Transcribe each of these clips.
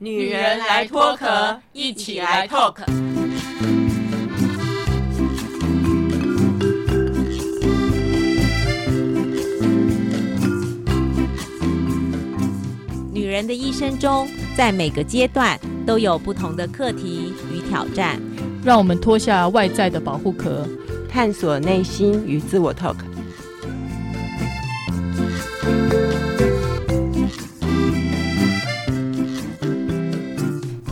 女人来脱壳，一起来 talk。女人的一生中，在每个阶段都有不同的课题与挑战。让我们脱下外在的保护壳，探索内心与自我 talk。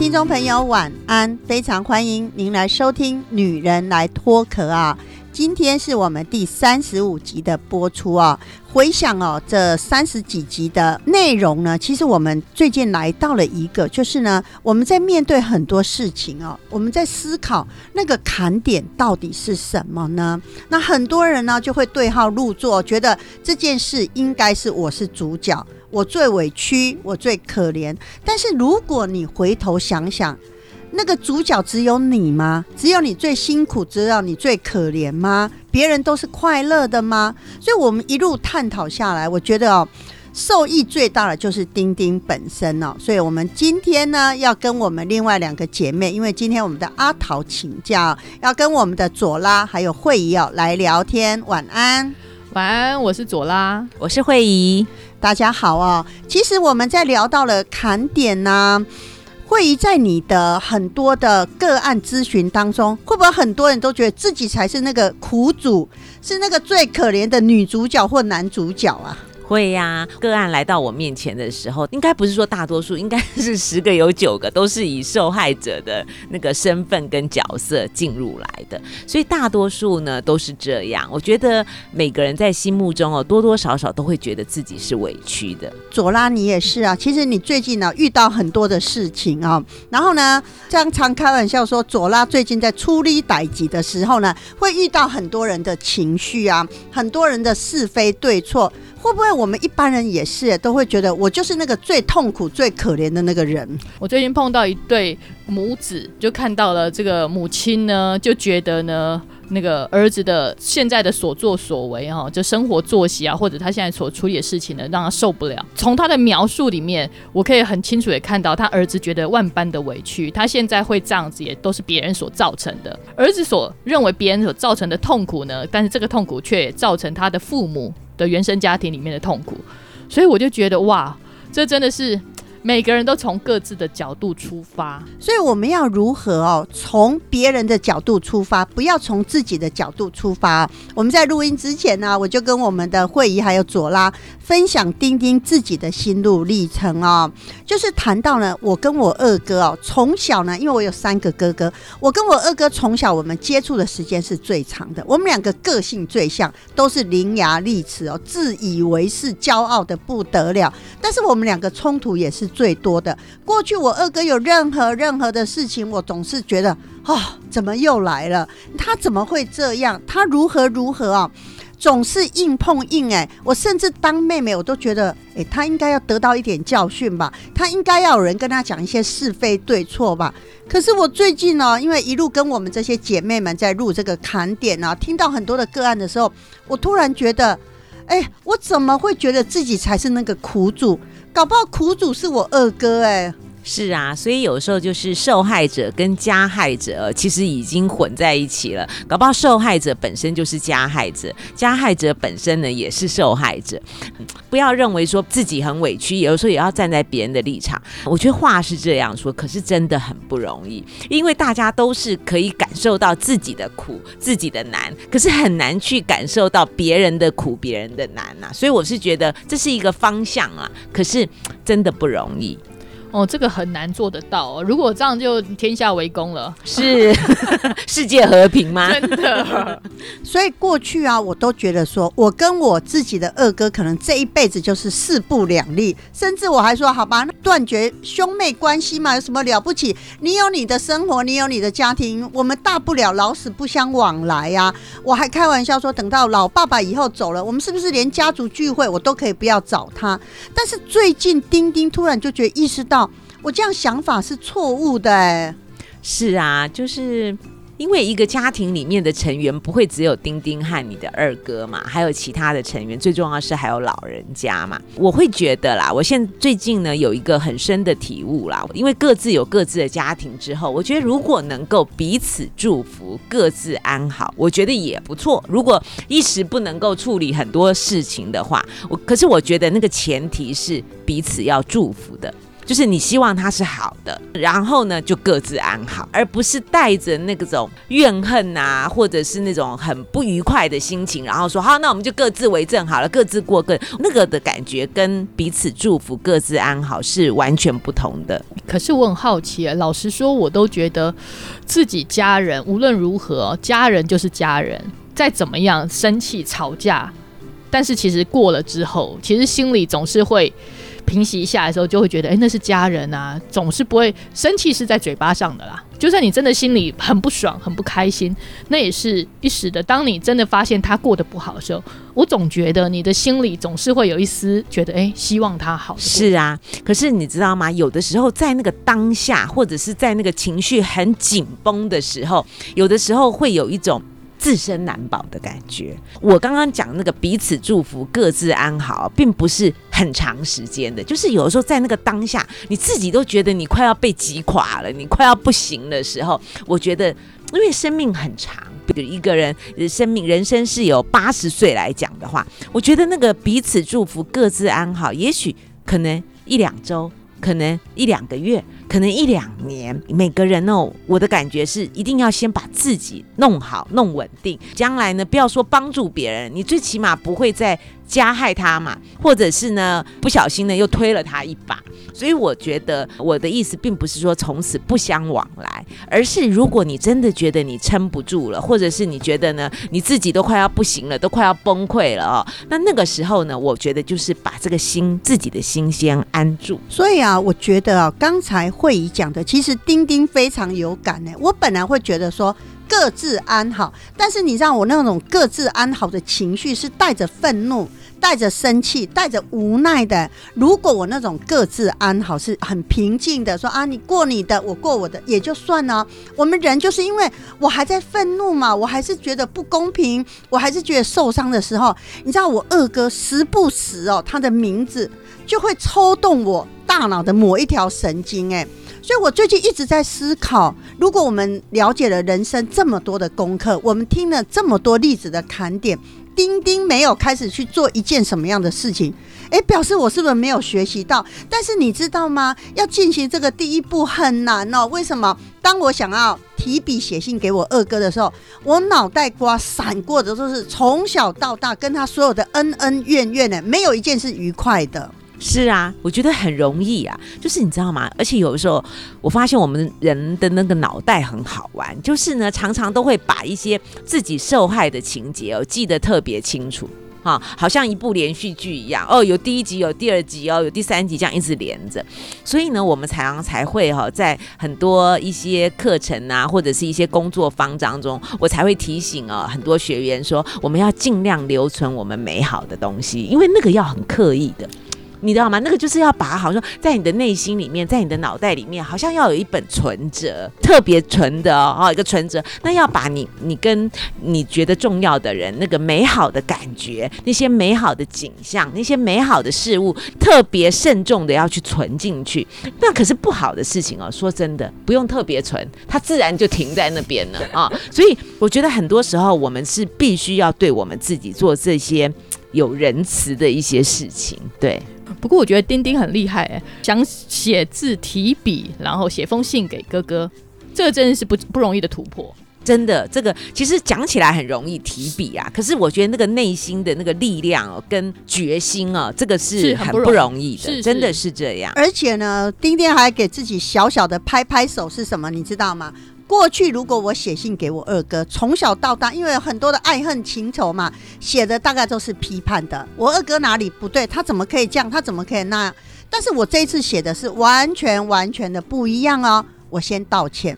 听众朋友晚安，非常欢迎您来收听《女人来脱壳》啊！今天是我们第三十五集的播出啊。回想哦，这三十几集的内容呢，其实我们最近来到了一个，就是呢，我们在面对很多事情哦，我们在思考那个坎点到底是什么呢？那很多人呢就会对号入座，觉得这件事应该是我是主角。我最委屈，我最可怜。但是如果你回头想想，那个主角只有你吗？只有你最辛苦，只有你最可怜吗？别人都是快乐的吗？所以，我们一路探讨下来，我觉得哦，受益最大的就是丁丁本身哦。所以，我们今天呢，要跟我们另外两个姐妹，因为今天我们的阿桃请假，要跟我们的左拉还有慧仪哦来聊天。晚安，晚安，我是左拉，我是慧仪。大家好啊，其实我们在聊到了坎点呐，会议在你的很多的个案咨询当中，会不会很多人都觉得自己才是那个苦主，是那个最可怜的女主角或男主角啊？会呀，个案来到我面前的时候，应该不是说大多数，应该是十个有九个都是以受害者的那个身份跟角色进入来的，所以大多数呢都是这样。我觉得每个人在心目中哦，多多少少都会觉得自己是委屈的。左拉，你也是啊。其实你最近呢遇到很多的事情啊，然后呢，常常开玩笑说，左拉最近在出力逮己的时候呢，会遇到很多人的情绪啊，很多人的是非对错。会不会我们一般人也是都会觉得我就是那个最痛苦、最可怜的那个人？我最近碰到一对母子，就看到了这个母亲呢，就觉得呢，那个儿子的现在的所作所为哈，就生活作息啊，或者他现在所处理的事情呢，让他受不了。从他的描述里面，我可以很清楚的看到，他儿子觉得万般的委屈，他现在会这样子，也都是别人所造成的。儿子所认为别人所造成的痛苦呢，但是这个痛苦却造成他的父母。的原生家庭里面的痛苦，所以我就觉得哇，这真的是。每个人都从各自的角度出发，所以我们要如何哦？从别人的角度出发，不要从自己的角度出发。我们在录音之前呢，我就跟我们的会议还有左拉分享丁丁自己的心路历程哦，就是谈到呢，我跟我二哥哦，从小呢，因为我有三个哥哥，我跟我二哥从小我们接触的时间是最长的，我们两个个性最像，都是伶牙俐齿哦，自以为是，骄傲的不得了。但是我们两个冲突也是。最多的过去，我二哥有任何任何的事情，我总是觉得哦，怎么又来了？他怎么会这样？他如何如何啊？总是硬碰硬哎！我甚至当妹妹，我都觉得哎，他应该要得到一点教训吧？他应该要有人跟他讲一些是非对错吧？可是我最近呢，因为一路跟我们这些姐妹们在录这个砍点啊，听到很多的个案的时候，我突然觉得，哎，我怎么会觉得自己才是那个苦主？搞不好苦主是我二哥哎。是啊，所以有时候就是受害者跟加害者其实已经混在一起了。搞不好受害者本身就是加害者，加害者本身呢也是受害者。不要认为说自己很委屈，有时候也要站在别人的立场。我觉得话是这样说，可是真的很不容易，因为大家都是可以感受到自己的苦、自己的难，可是很难去感受到别人的苦、别人的难呐。所以我是觉得这是一个方向啊，可是真的不容易。哦，这个很难做得到。哦如果这样，就天下为公了，是世界和平吗？真的。所以过去啊，我都觉得说，我跟我自己的二哥可能这一辈子就是势不两立，甚至我还说，好吧，断绝兄妹关系嘛，有什么了不起？你有你的生活，你有你的家庭，我们大不了老死不相往来呀。我还开玩笑说，等到老爸爸以后走了，我们是不是连家族聚会我都可以不要找他？但是最近丁丁突然就觉得意识到。我这样想法是错误的，哎，是啊，就是因为一个家庭里面的成员不会只有丁丁和你的二哥嘛，还有其他的成员，最重要是还有老人家嘛。我会觉得啦，我现最近呢有一个很深的体悟啦，因为各自有各自的家庭之后，我觉得如果能够彼此祝福，各自安好，我觉得也不错。如果一时不能够处理很多事情的话，我可是我觉得那个前提是彼此要祝福的。就是你希望他是好的，然后呢就各自安好，而不是带着那种怨恨啊，或者是那种很不愉快的心情，然后说好，那我们就各自为政好了，各自过各那个的感觉，跟彼此祝福、各自安好是完全不同的。可是我很好奇，老实说，我都觉得自己家人无论如何，家人就是家人，再怎么样生气吵架，但是其实过了之后，其实心里总是会。平息一下的时候，就会觉得，哎，那是家人啊，总是不会生气，是在嘴巴上的啦。就算你真的心里很不爽、很不开心，那也是一时的。当你真的发现他过得不好的时候，我总觉得你的心里总是会有一丝觉得，哎，希望他好。是啊，可是你知道吗？有的时候在那个当下，或者是在那个情绪很紧绷的时候，有的时候会有一种。自身难保的感觉。我刚刚讲那个彼此祝福、各自安好，并不是很长时间的，就是有的时候在那个当下，你自己都觉得你快要被击垮了，你快要不行的时候，我觉得，因为生命很长，比如一个人生命人生是有八十岁来讲的话，我觉得那个彼此祝福、各自安好，也许可能一两周，可能一两个月。可能一两年，每个人哦，我的感觉是一定要先把自己弄好、弄稳定，将来呢，不要说帮助别人，你最起码不会再加害他嘛，或者是呢，不小心呢又推了他一把。所以我觉得我的意思并不是说从此不相往来，而是如果你真的觉得你撑不住了，或者是你觉得呢你自己都快要不行了，都快要崩溃了哦，那那个时候呢，我觉得就是把这个心自己的心先安住。所以啊，我觉得啊，刚才会议讲的，其实丁丁非常有感呢。我本来会觉得说各自安好，但是你让我那种各自安好的情绪是带着愤怒。带着生气，带着无奈的。如果我那种各自安好是很平静的，说啊，你过你的，我过我的，也就算了。我们人就是因为我还在愤怒嘛，我还是觉得不公平，我还是觉得受伤的时候，你知道我二哥时不时哦，他的名字就会抽动我大脑的某一条神经，哎，所以我最近一直在思考，如果我们了解了人生这么多的功课，我们听了这么多例子的砍点。丁丁没有开始去做一件什么样的事情，诶，表示我是不是没有学习到？但是你知道吗？要进行这个第一步很难哦。为什么？当我想要提笔写信给我二哥的时候，我脑袋瓜闪过的都是从小到大跟他所有的恩恩怨怨呢，没有一件是愉快的。是啊，我觉得很容易啊，就是你知道吗？而且有的时候，我发现我们人的那个脑袋很好玩，就是呢，常常都会把一些自己受害的情节哦记得特别清楚，哈，好像一部连续剧一样哦，有第一集，有第二集哦，有第三集，这样一直连着。所以呢，我们常常才会哈，在很多一些课程啊，或者是一些工作坊当中，我才会提醒哦，很多学员说，我们要尽量留存我们美好的东西，因为那个要很刻意的。你知道吗？那个就是要把好像在你的内心里面，在你的脑袋里面，好像要有一本存折，特别存的哦，一个存折。那要把你你跟你觉得重要的人，那个美好的感觉，那些美好的景象，那些美好的事物，特别慎重的要去存进去。那可是不好的事情哦。说真的，不用特别存，它自然就停在那边了啊。所以我觉得很多时候，我们是必须要对我们自己做这些有仁慈的一些事情，对。不过我觉得丁丁很厉害，哎，想写字提笔，然后写封信给哥哥，这个真的是不不容易的突破。真的，这个其实讲起来很容易提笔啊，可是我觉得那个内心的那个力量哦，跟决心啊，这个是很不容易的，真的是这样。而且呢，丁丁还给自己小小的拍拍手，是什么？你知道吗？过去如果我写信给我二哥，从小到大，因为有很多的爱恨情仇嘛，写的大概都是批判的。我二哥哪里不对？他怎么可以这样？他怎么可以那样？但是我这一次写的是完全完全的不一样哦。我先道歉，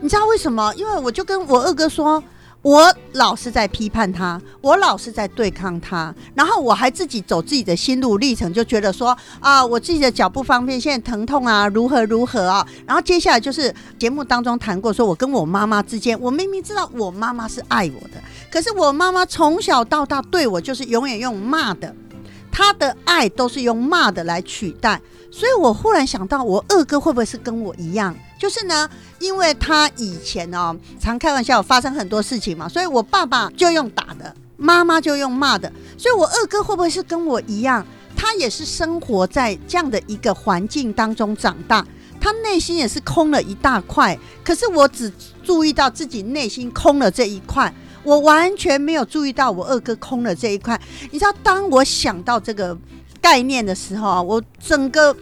你知道为什么？因为我就跟我二哥说。我老是在批判他，我老是在对抗他，然后我还自己走自己的心路历程，就觉得说啊，我自己的脚不方便，现在疼痛啊，如何如何啊。然后接下来就是节目当中谈过，说我跟我妈妈之间，我明明知道我妈妈是爱我的，可是我妈妈从小到大对我就是永远用骂的，他的爱都是用骂的来取代。所以我忽然想到，我二哥会不会是跟我一样？就是呢，因为他以前哦常开玩笑，发生很多事情嘛，所以我爸爸就用打的，妈妈就用骂的，所以我二哥会不会是跟我一样？他也是生活在这样的一个环境当中长大，他内心也是空了一大块。可是我只注意到自己内心空了这一块，我完全没有注意到我二哥空了这一块。你知道，当我想到这个概念的时候啊，我整个。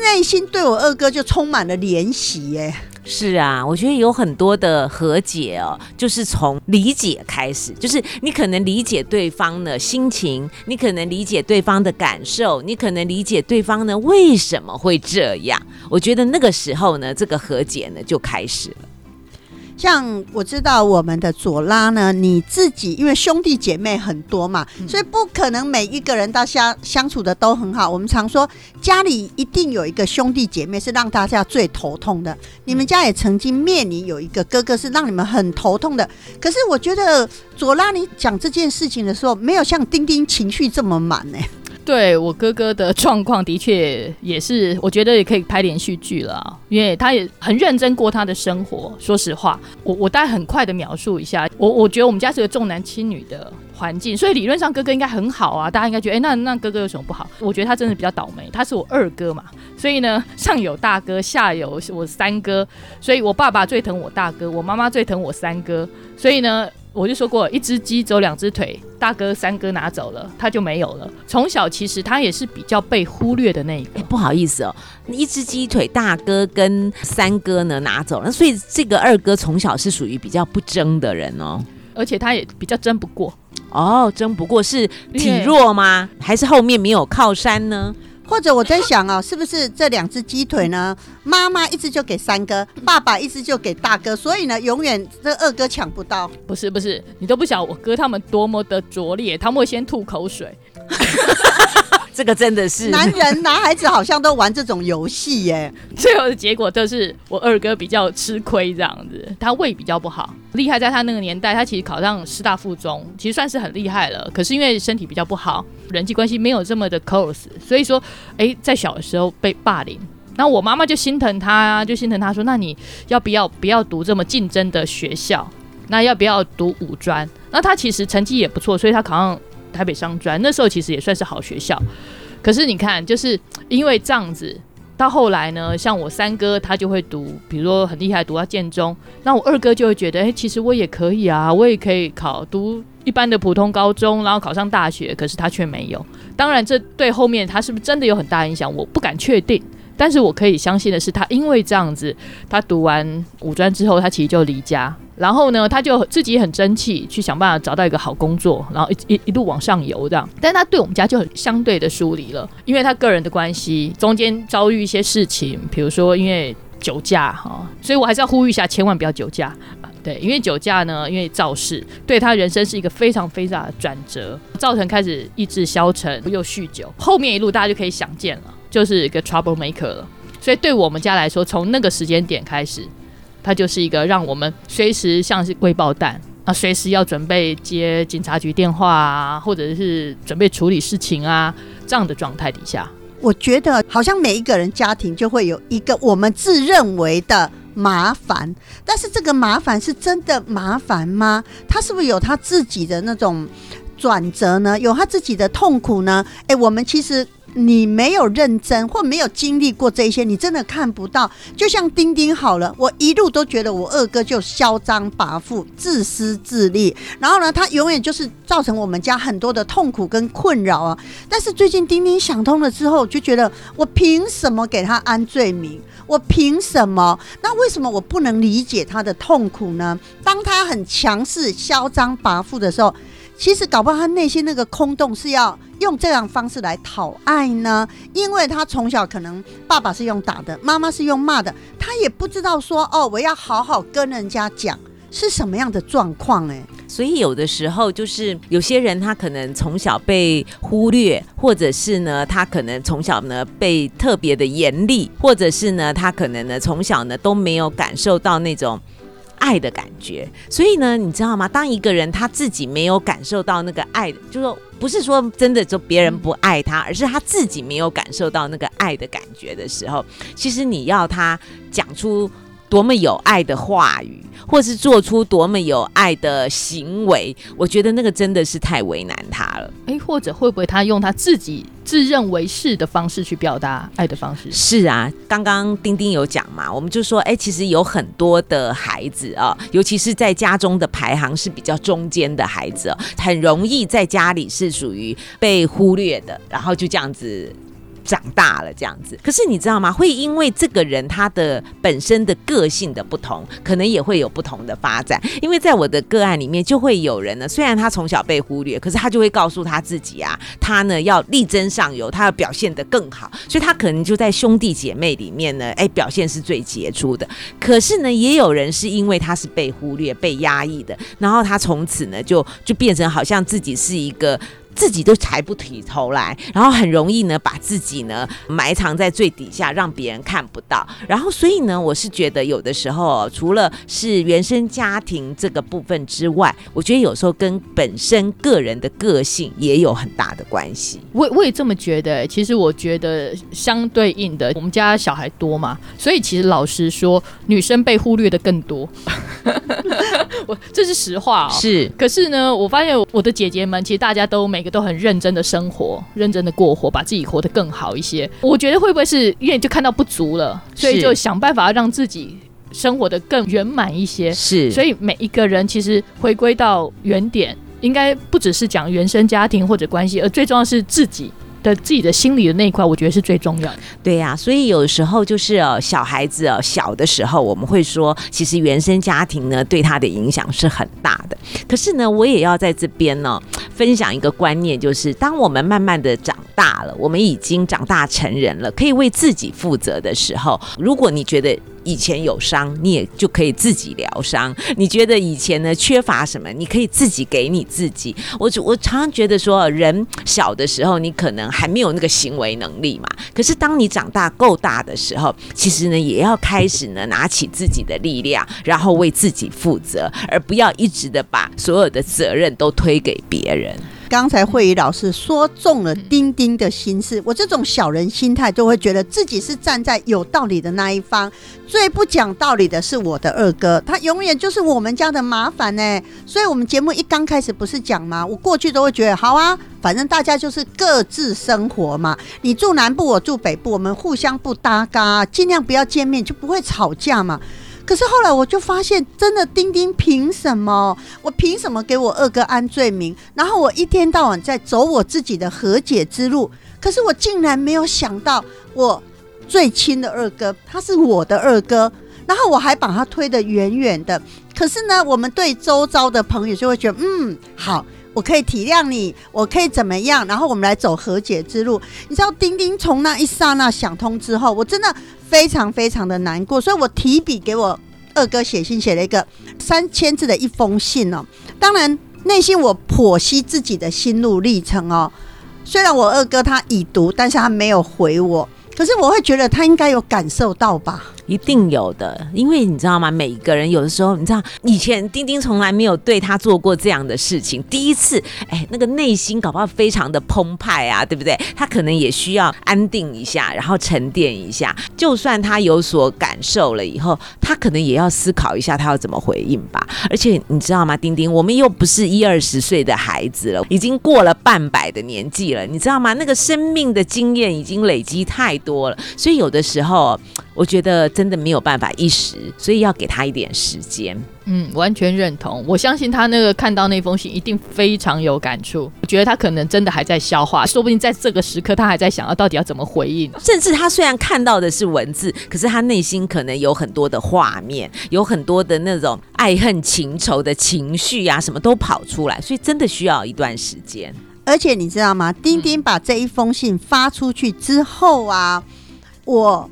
内心对我二哥就充满了怜惜耶。是啊，我觉得有很多的和解哦，就是从理解开始，就是你可能理解对方的心情，你可能理解对方的感受，你可能理解对方呢为什么会这样。我觉得那个时候呢，这个和解呢就开始了。像我知道我们的左拉呢，你自己因为兄弟姐妹很多嘛，所以不可能每一个人到相相处的都很好。我们常说家里一定有一个兄弟姐妹是让大家最头痛的。你们家也曾经面临有一个哥哥是让你们很头痛的。可是我觉得左拉你讲这件事情的时候，没有像丁丁情绪这么满呢。对我哥哥的状况，的确也是，我觉得也可以拍连续剧了，因为他也很认真过他的生活。说实话，我我大概很快的描述一下，我我觉得我们家是个重男轻女的环境，所以理论上哥哥应该很好啊，大家应该觉得，哎，那那哥哥有什么不好？我觉得他真的比较倒霉，他是我二哥嘛，所以呢，上有大哥，下有我三哥，所以我爸爸最疼我大哥，我妈妈最疼我三哥，所以呢。我就说过，一只鸡走两只腿，大哥、三哥拿走了，他就没有了。从小其实他也是比较被忽略的那一个。不好意思哦，一只鸡腿，大哥跟三哥呢拿走了，所以这个二哥从小是属于比较不争的人哦，而且他也比较争不过。哦，争不过是体弱吗？还是后面没有靠山呢？或者我在想啊，是不是这两只鸡腿呢？妈妈一只就给三哥，爸爸一只就给大哥，所以呢，永远这二哥抢不到。不是不是，你都不晓我哥他们多么的拙劣，他们会先吐口水。这个真的是男人，男孩子好像都玩这种游戏耶。最后的结果就是我二哥比较吃亏，这样子，他胃比较不好。厉害在他那个年代，他其实考上师大附中，其实算是很厉害了。可是因为身体比较不好，人际关系没有这么的 close，所以说，哎，在小的时候被霸凌。那我妈妈就心疼他，就心疼他说：“那你要不要不要读这么竞争的学校？那要不要读五专？那他其实成绩也不错，所以他考上。”台北商专那时候其实也算是好学校，可是你看，就是因为这样子，到后来呢，像我三哥他就会读，比如说很厉害读到建中，那我二哥就会觉得，哎，其实我也可以啊，我也可以考读一般的普通高中，然后考上大学，可是他却没有。当然，这对后面他是不是真的有很大影响，我不敢确定。但是我可以相信的是，他因为这样子，他读完五专之后，他其实就离家。然后呢，他就自己很争气，去想办法找到一个好工作，然后一一一路往上游这样。但他对我们家就很相对的疏离了，因为他个人的关系，中间遭遇一些事情，比如说因为酒驾哈，所以我还是要呼吁一下，千万不要酒驾。对，因为酒驾呢，因为肇事，对他人生是一个非常非常大的转折，造成开始意志消沉，又酗酒，后面一路大家就可以想见了，就是一个 trouble maker 了。所以对我们家来说，从那个时间点开始。它就是一个让我们随时像是未爆弹啊，随时要准备接警察局电话啊，或者是准备处理事情啊这样的状态底下，我觉得好像每一个人家庭就会有一个我们自认为的麻烦，但是这个麻烦是真的麻烦吗？他是不是有他自己的那种转折呢？有他自己的痛苦呢？哎，我们其实。你没有认真或没有经历过这些，你真的看不到。就像丁丁好了，我一路都觉得我二哥就嚣张跋扈、自私自利，然后呢，他永远就是造成我们家很多的痛苦跟困扰啊。但是最近丁丁想通了之后，就觉得我凭什么给他安罪名？我凭什么？那为什么我不能理解他的痛苦呢？当他很强势、嚣张跋扈的时候。其实搞不好他内心那个空洞是要用这样方式来讨爱呢，因为他从小可能爸爸是用打的，妈妈是用骂的，他也不知道说哦，我要好好跟人家讲，是什么样的状况？哎，所以有的时候就是有些人他可能从小被忽略，或者是呢他可能从小呢被特别的严厉，或者是呢他可能呢从小呢都没有感受到那种。爱的感觉，所以呢，你知道吗？当一个人他自己没有感受到那个爱，就说不是说真的就别人不爱他，而是他自己没有感受到那个爱的感觉的时候，其实你要他讲出多么有爱的话语。或是做出多么有爱的行为，我觉得那个真的是太为难他了。哎，或者会不会他用他自己自认为是的方式去表达爱的方式？是啊，刚刚丁丁有讲嘛，我们就说，哎，其实有很多的孩子啊，尤其是在家中的排行是比较中间的孩子，很容易在家里是属于被忽略的，然后就这样子。长大了这样子，可是你知道吗？会因为这个人他的本身的个性的不同，可能也会有不同的发展。因为在我的个案里面，就会有人呢，虽然他从小被忽略，可是他就会告诉他自己啊，他呢要力争上游，他要表现得更好，所以他可能就在兄弟姐妹里面呢，哎，表现是最杰出的。可是呢，也有人是因为他是被忽略、被压抑的，然后他从此呢就就变成好像自己是一个。自己都抬不起头来，然后很容易呢把自己呢埋藏在最底下，让别人看不到。然后所以呢，我是觉得有的时候除了是原生家庭这个部分之外，我觉得有时候跟本身个人的个性也有很大的关系。我我也这么觉得。其实我觉得相对应的，我们家小孩多嘛，所以其实老实说，女生被忽略的更多。我这是实话哦。是。可是呢，我发现我的姐姐们，其实大家都每每个都很认真的生活，认真的过活，把自己活得更好一些。我觉得会不会是因为就看到不足了，所以就想办法让自己生活的更圆满一些？是，所以每一个人其实回归到原点，应该不只是讲原生家庭或者关系，而最重要是自己。的自己的心理的那一块，我觉得是最重要的。对呀，所以有时候就是哦，小孩子哦，小的时候我们会说，其实原生家庭呢对他的影响是很大的。可是呢，我也要在这边呢分享一个观念，就是当我们慢慢的长大了，我们已经长大成人了，可以为自己负责的时候，如果你觉得。以前有伤，你也就可以自己疗伤。你觉得以前呢缺乏什么，你可以自己给你自己。我我常常觉得说，人小的时候你可能还没有那个行为能力嘛，可是当你长大够大的时候，其实呢也要开始呢拿起自己的力量，然后为自己负责，而不要一直的把所有的责任都推给别人。刚才慧仪老师说中了丁丁的心事，我这种小人心态就会觉得自己是站在有道理的那一方，最不讲道理的是我的二哥，他永远就是我们家的麻烦呢。所以，我们节目一刚开始不是讲吗？我过去都会觉得好啊，反正大家就是各自生活嘛，你住南部，我住北部，我们互相不搭嘎，尽量不要见面，就不会吵架嘛。可是后来我就发现，真的丁丁凭什么？我凭什么给我二哥安罪名？然后我一天到晚在走我自己的和解之路。可是我竟然没有想到，我最亲的二哥他是我的二哥，然后我还把他推得远远的。可是呢，我们对周遭的朋友就会觉得，嗯，好，我可以体谅你，我可以怎么样？然后我们来走和解之路。你知道，丁丁从那一刹那想通之后，我真的。非常非常的难过，所以我提笔给我二哥写信，写了一个三千字的一封信哦。当然，内心我剖析自己的心路历程哦。虽然我二哥他已读，但是他没有回我，可是我会觉得他应该有感受到吧。一定有的，因为你知道吗？每一个人有的时候，你知道，以前丁丁从来没有对他做过这样的事情，第一次，哎，那个内心搞不好非常的澎湃啊，对不对？他可能也需要安定一下，然后沉淀一下。就算他有所感受了以后，他可能也要思考一下，他要怎么回应吧。而且你知道吗，丁丁，我们又不是一二十岁的孩子了，已经过了半百的年纪了，你知道吗？那个生命的经验已经累积太多了，所以有的时候。我觉得真的没有办法一时，所以要给他一点时间。嗯，完全认同。我相信他那个看到那封信，一定非常有感触。我觉得他可能真的还在消化，说不定在这个时刻，他还在想要到底要怎么回应。甚至他虽然看到的是文字，可是他内心可能有很多的画面，有很多的那种爱恨情仇的情绪啊，什么都跑出来，所以真的需要一段时间。而且你知道吗？丁丁把这一封信发出去之后啊，我。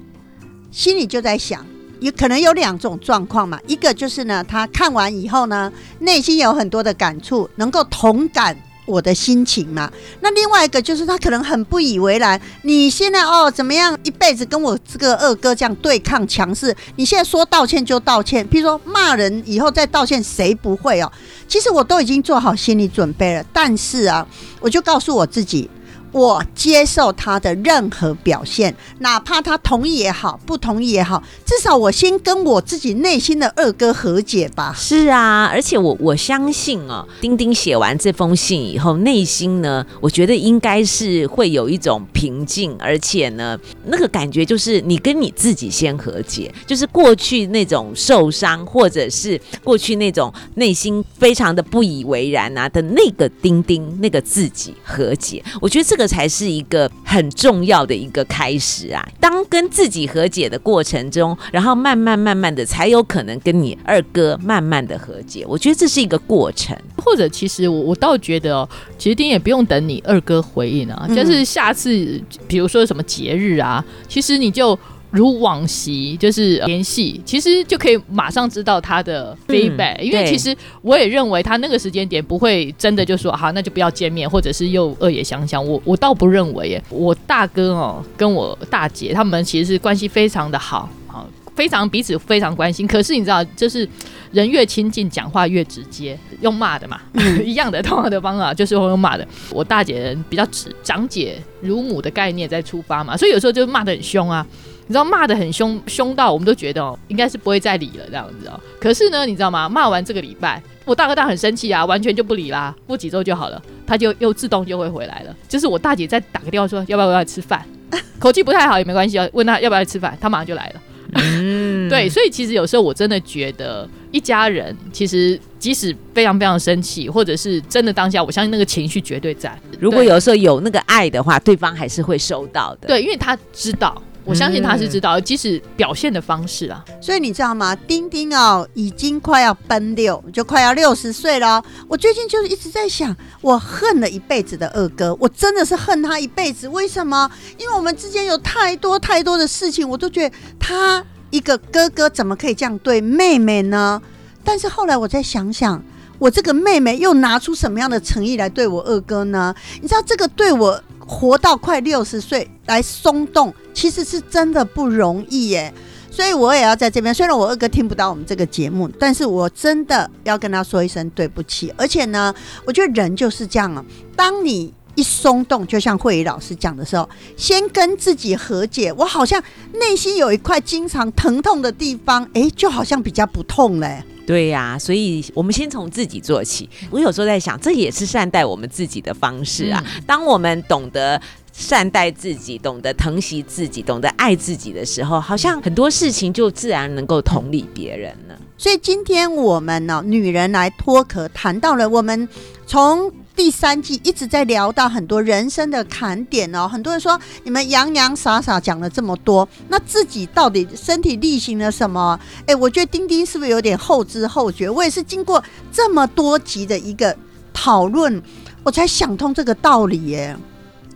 心里就在想，有可能有两种状况嘛，一个就是呢，他看完以后呢，内心有很多的感触，能够同感。我的心情嘛，那另外一个就是他可能很不以为然。你现在哦怎么样，一辈子跟我这个二哥这样对抗强势？你现在说道歉就道歉，譬如说骂人以后再道歉，谁不会哦？其实我都已经做好心理准备了，但是啊，我就告诉我自己。我接受他的任何表现，哪怕他同意也好，不同意也好，至少我先跟我自己内心的二哥和解吧。是啊，而且我我相信哦，丁丁写完这封信以后，内心呢，我觉得应该是会有一种平静，而且呢，那个感觉就是你跟你自己先和解，就是过去那种受伤，或者是过去那种内心非常的不以为然啊的那个丁丁，那个自己和解。我觉得这个。这才是一个很重要的一个开始啊！当跟自己和解的过程中，然后慢慢慢慢的，才有可能跟你二哥慢慢的和解。我觉得这是一个过程。或者，其实我我倒觉得哦，其实丁也不用等你二哥回应啊，就是下次，比如说什么节日啊，其实你就。如往昔，就是联系，其实就可以马上知道他的 feedback，因为其实我也认为他那个时间点不会真的就说好，那就不要见面，或者是又恶言相向。我我倒不认为耶，我大哥哦跟我大姐他们其实是关系非常的好，啊，非常彼此非常关心。可是你知道，就是人越亲近，讲话越直接，用骂的嘛，一样的同样的方法，就是用骂的。我大姐人比较直，长姐如母的概念在出发嘛，所以有时候就骂的很凶啊。你知道骂的很凶，凶到我们都觉得哦，应该是不会再理了这样子哦。可是呢，你知道吗？骂完这个礼拜，我大哥大很生气啊，完全就不理啦，过几周就好了，他就又自动就会回来了。就是我大姐再打个电话说要不要过来吃饭，口气不太好也没关系啊，问他要不要来吃饭，他马上就来了。嗯，对，所以其实有时候我真的觉得一家人其实即使非常非常生气，或者是真的当下，我相信那个情绪绝对在。如果有时候有那个爱的话，对方还是会收到的。对，因为他知道。我相信他是知道，即使表现的方式啊，所以你知道吗？丁丁哦，已经快要奔六，就快要六十岁了。我最近就是一直在想，我恨了一辈子的二哥，我真的是恨他一辈子。为什么？因为我们之间有太多太多的事情，我都觉得他一个哥哥怎么可以这样对妹妹呢？但是后来我再想想，我这个妹妹又拿出什么样的诚意来对我二哥呢？你知道这个对我。活到快六十岁来松动，其实是真的不容易耶。所以我也要在这边，虽然我二哥听不到我们这个节目，但是我真的要跟他说一声对不起。而且呢，我觉得人就是这样啊，当你一松动，就像慧仪老师讲的时候，先跟自己和解，我好像内心有一块经常疼痛的地方，哎，就好像比较不痛嘞。对呀，所以我们先从自己做起。我有时候在想，这也是善待我们自己的方式啊。当我们懂得善待自己，懂得疼惜自己，懂得爱自己的时候，好像很多事情就自然能够同理别人了。所以今天我们呢，女人来脱壳，谈到了我们从。第三季一直在聊到很多人生的坎点哦，很多人说你们洋洋洒洒讲了这么多，那自己到底身体力行了什么？诶，我觉得丁丁是不是有点后知后觉？我也是经过这么多集的一个讨论，我才想通这个道理耶。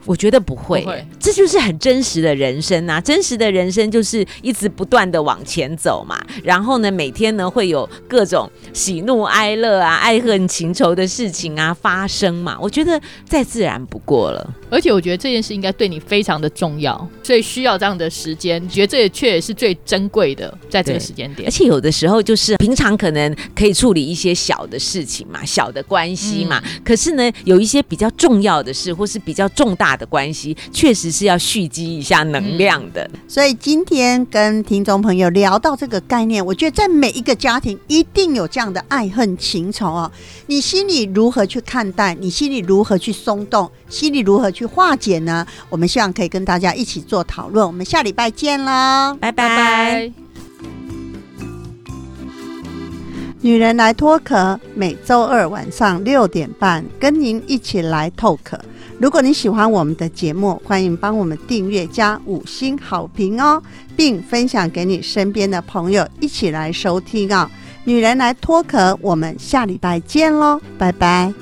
我觉得不会，这就是很真实的人生啊！真实的人生就是一直不断的往前走嘛。然后呢，每天呢会有各种喜怒哀乐啊、爱恨情仇的事情啊发生嘛。我觉得再自然不过了。而且我觉得这件事应该对你非常的重要，所以需要这样的时间。觉得这也确实是最珍贵的，在这个时间点。而且有的时候就是平常可能可以处理一些小的事情嘛、小的关系嘛。可是呢，有一些比较重要的事，或是比较重大。的关系确实是要蓄积一下能量的，所以今天跟听众朋友聊到这个概念，我觉得在每一个家庭一定有这样的爱恨情仇哦。你心里如何去看待？你心里如何去松动？心里如何去化解呢？我们希望可以跟大家一起做讨论。我们下礼拜见喽，拜拜。女人来脱壳，每周二晚上六点半跟您一起来透壳。如果你喜欢我们的节目，欢迎帮我们订阅加五星好评哦，并分享给你身边的朋友一起来收听啊！女人来脱壳，我们下礼拜见喽，拜拜。